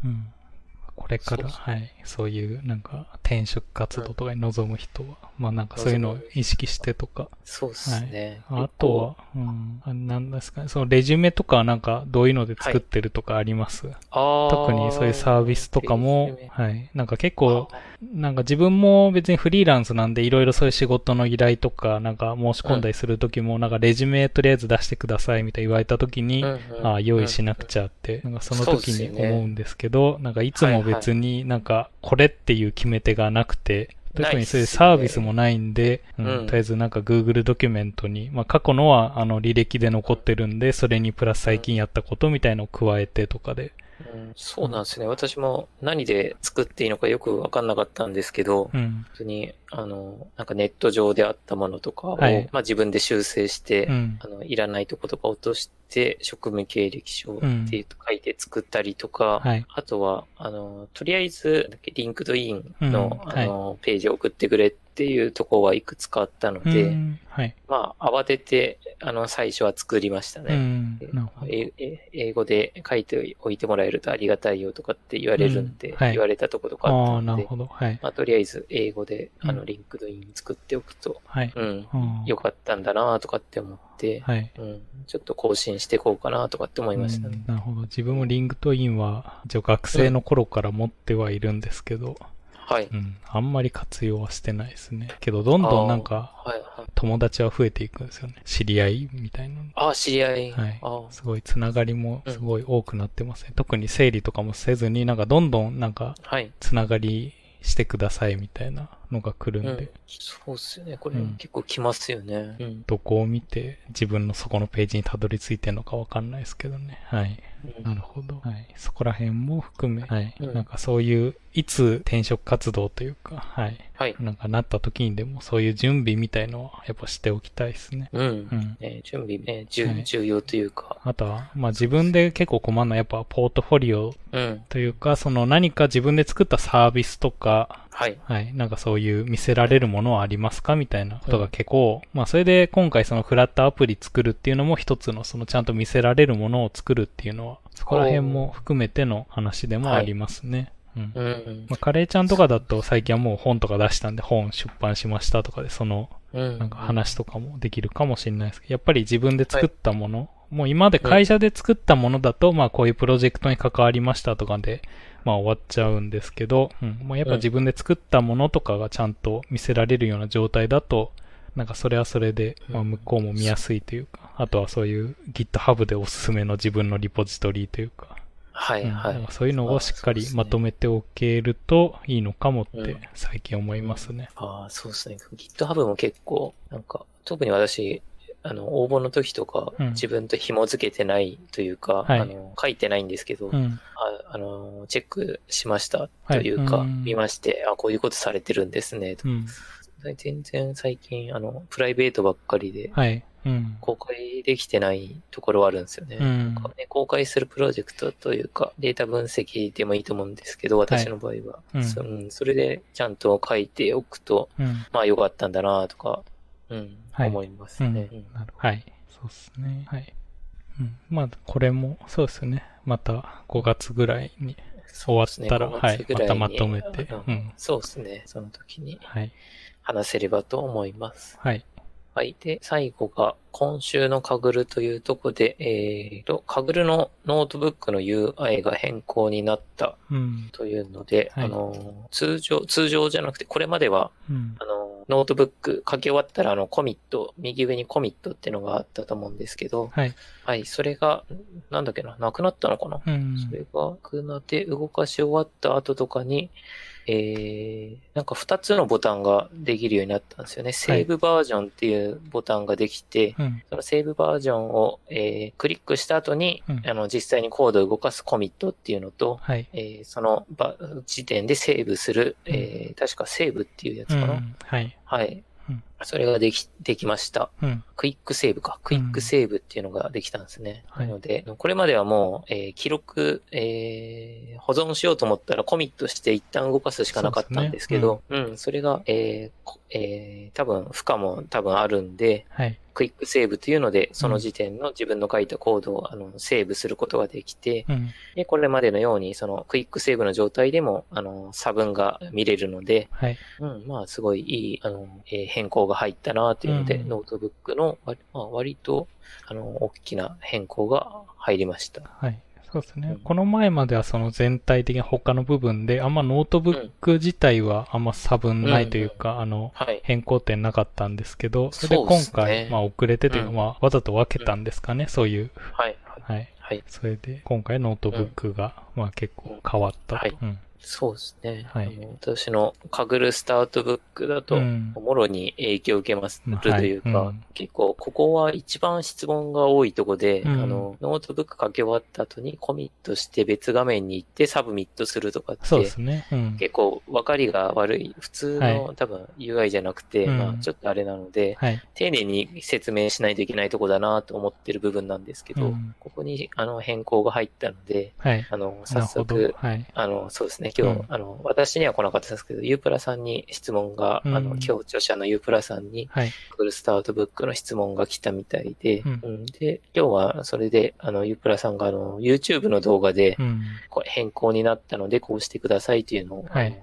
うん。これから、はい。そういう、なんか、転職活動とかに臨む人は、まあなんかそういうのを意識してとか。そうですね。あとは、うん。あなんですかね。そのレジュメとかはなんか、どういうので作ってるとかあります、あー特にそういうサービスとかもはい。なんか結構、なんか自分も別にフリーランスなんでいろいろそういう仕事の依頼とか、なんか申し込んだりするときも、なんかレジュメとりあえず出してくださいみたいに言われたときに、うんうんああ、用意しなくちゃって、なんかその時に思うんですけど、なんかいつも別になんかこれっていう決め手がなくて、特にそういうサービスもないんで、うんとりあえずなんか Google ドキュメントに、まあ過去のはあの履歴で残ってるんで、それにプラス最近やったことみたいのを加えてとかで、うんそうなんですね。私も何で作っていいのかよくわかんなかったんですけど、うん。普通に、あの、なんかネット上であったものとかを、はいまあ自分で修正して、うん。あの、いらないとことか落として、職務経歴書っていうと書いて作ったりとか、はいあとは、あの、とりあえず、 LinkedIn の、うんあの、ページを送ってくれっていうところはいくつかあったのうで、んはい。まあ、慌てて、あの、最初は作りましたうね。英語で書いておいてもらえるとありがたいよとかって言われるんで、うんはい言われたとことかあったで、なんるほど。はい。まあ、とりあえず英語で、あの、うん LinkedIn 作っておくと、はい。うん、うんよかったんだなとかって思って、はい。うん、ちょっと更新していこうかなとかって思いましたねう。んなるほど。自分も LinkedIn は、一応学生の頃から持ってはいるんですけど、はい。うん。あんまり活用はしてないですね。けど、どんどんなんか、はい、はい。友達は増えていくんですよね。知り合いみたいなの。ああ、知り合い。はいあすごいつながりもすごい多くなってますね。特に整理とかもせずに、なんかどんどんなんかはい。つながりしてくださいみたいなのが来るんで、うん、そうっすよね。これうん結構来ますよね。うん。どこを見て自分のそこのページにたどり着いてるのかわかんないですけどね。はい。なるほど。はい。そこら辺も含め、はい。うんなんかそういう、いつ転職活動というか、はい。はい。なんかなった時にでもそういう準備みたいのはやっぱしておきたいですね。うん。うん。ね、準備ね、重はい重要というか、あとは、まあ自分で結構困るのはやっぱポートフォリオうん。というか、その何か自分で作ったサービスとか、はい。はい。なんかそういう見せられるものはありますかみたいなことが結構、まあそれで今回そのフラットアプリ作るっていうのも一つのそのちゃんと見せられるものを作るっていうのは、そこら辺も含めての話でもありますね。うん。うん。まあカレーちゃんとかだと最近はもう本とか出したんで本出版しましたとかでそのうん。なんか話とかもできるかもしれないですけど、やっぱり自分で作ったもの、もう今まで会社で作ったものだと、まあこういうプロジェクトに関わりましたとかで、まあ終わっちゃうんですけど、うん、もうやっぱ自分で作ったものとかがちゃんと見せられるような状態だと、なんかそれはそれで、まあ向こうも見やすいというか、あとはそういう GitHub でおすすめの自分のリポジトリというか、はい、うん。はい。なんか。そういうのをしっかりまとめておけるといいのかもっうん。て最近思いますね。ああ、そうですね。GitHub も結構、なんか、特に私、あの、応募の時とか、うん自分と紐付けてないというか、はいあの、書いてないんですけど、うん。ああの、チェックしましたというか、はいうん見まして、あ、こういうことされてるんですね、とうん。全然最近、あの、プライベートばっかりで、はい。うん。公開できてないところはあるんですよね。うんなんかね公開するプロジェクトというか、データ分析でもいいと思うんですけど、私の場合は。うんそうんそれでちゃんと書いておくと、うん。まあ良かったんだなとか、うん、はい思いますうん。ね。なるほど。はい。そうですね。はい。うん。まあ、これも、そうですね。また5月ぐらいに。終わったらそうですね5月ぐらにはいまたまとめてううんんそうですね。その時にはい。話せればと思います。はい。はい。で、最後が、今週の Kaggle というとこで、えーと、 Kaggle のノートブックの UI が変更になったうん。というので、はいあの、通常、通常じゃなくて、これまでは、うん。あの、の、ノートブック書き終わったら、あの、コミット、右上にコミットっていうのがあったと思うんですけど、はい。はい、それが、なんだっけな、なくなったのかな、うん。それが、なくなって動かし終わった後とかに、えー、なんか2つのボタンができるようになったんですよね。 Save Version っていうボタンができて、うん。その Save Version を、えークリックした後に、うんあの、実際にコードを動かすコミットっていうのと、はい。えーその場時点でセーブする、えー確かセーブっていうやつうかな。ん。はい。はいうん。それができ、できました。うん。 Quick Save か。 Quick Save っていうのができたんですね。はいなので、これまではもう、えー記録、えー保存しようと思ったらコミットして一旦動かすしかなかったんですけど、うん、それが、えーこえー多分、負荷も多分あるんで、はい。 Quick Save というので、その時点の自分の書いたコードを、あの、セーブすることができて、うん。で、これまでのように、その、 Quick Save の状態でも、あの、差分が見れるので、はい。うん、まあ、すごいいい、あの、えー変更が入ったなというので、うんノートブックの割、まあ、割と、あの、大きな変更が入りました。はい。そうですねうん。この前まではその全体的な他の部分で、あんまノートブック自体はあんま差分ないというか、あの、はい。変更点なかったんですけど、それで今そうですね回、まあ遅れてというか、うんまあわざと分けたんですかね、そういう。はい。はい。はい。はい。それで、今回ノートブックが、まあ結構変わったと。はいうん。そうですね。はい私の Kaggle スタートブックだと、うんもろに影響を受けますまあるというか、はいうん結構ここは一番質問が多いとこで、うんあの、ノートブック書き終わった後にコミットして別画面に行ってサブミットするとかって、そうですね。うん。結構分かりが悪い、普通の、は多分 UI じゃなくて、うんまあちょっとあれなので、はい。丁寧に説明しないといけないとこだなと思ってる部分なんですけど、うんここにあの変更が入ったので、はい。あの、な早。速、はい。あの、そうですね、今日、うん。あの、私には来なかったですけど、ユープラさんに質問が、うん。あの、今日著者のユープラさんに、はい。フルスタートブックの質問が来たみたいで、うん。うん。で、今日はそれで、あの、ユープラさんが、あの、YouTube の動画でう、ん。これ変更になったので、こうしてくださいっていうのを、はい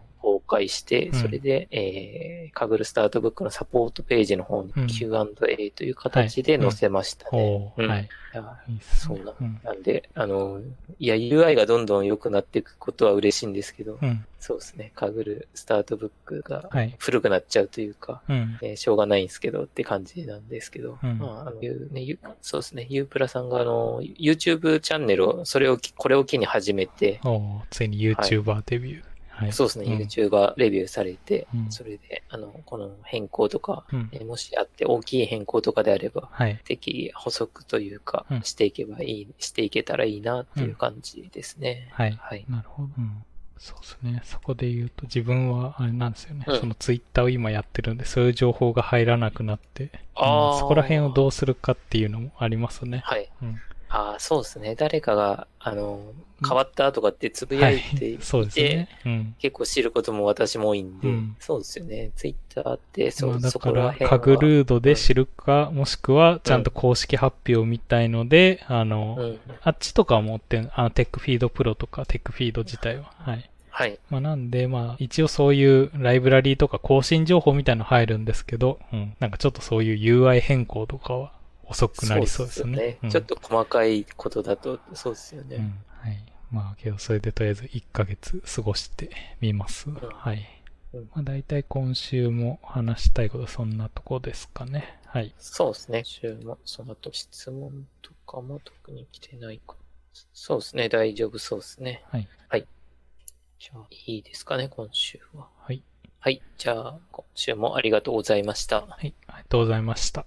あの公開して、うんそれで、えー、カグルスタートブックのサポートページの方にうん Q&A という形で載せましたね。はい。そうな。うん。なんで、あの、いや、UI がどんどん良くなっていくことは嬉しいんですけど、うん。そうですね、カグルスタートブックがはい。古くなっちゃうというか、うん。えーしょうがないんですけどって感じなんですけど、うんまあ、あの、ゆね、ゆそうですね、ユープラさんがあの、YouTube チャンネルを、それをき、これを機に始めて、おーついに YouTuber デビュー。はい。そうですね、ん YouTuber レビューされて、うんそれで、あの、この変更とか、うん。えーもしあって大きい変更とかであれば、はい。適宜補足というか、うんしていけばいい、していけたらいいなっていう感じですね。はい。はい。なるほど。うん。そうですね。そこで言うと、自分はあれなんですよね。うんそのツイッターを今やってるんで、そういう情報が入らなくなって、あーうんそこら辺をどうするかっていうのもありますね。はい。うん。ああ、そうですね。誰かが、あの、変わったとかってつぶやいていて、そうですね。うん。結構知ることも私も多いんで、うんそうですよね。ツイッターって、そう、まあだそから、カグルードで知るか、もしくは、ちゃんと公式発表みたいので、あの、うん。あっちとかは持ってんあの、テックフィードプロとか、テックフィード自体は。はい。はい。まあなんで、まあ一応そういうライブラリーとか更新情報みたいなの入るんですけど、うん。なんかちょっとそういう UI 変更とかは遅くなりそうですよね。うんちょっと細かいことだと、そうですよね。うん。はい。まあけどそれでとりあえず1ヶ月過ごしてみます。はい。うんまあ大体今週も話したいことそんなとこですかね。はい。そうですね。週も、その後質問とかも特に来てないか。そうですね。大丈夫そうですね。はい。はい。じゃあ、いいですかね、今週は。はい。はい。じゃあ、今週もありがとうございました。はい。ありがとうございました。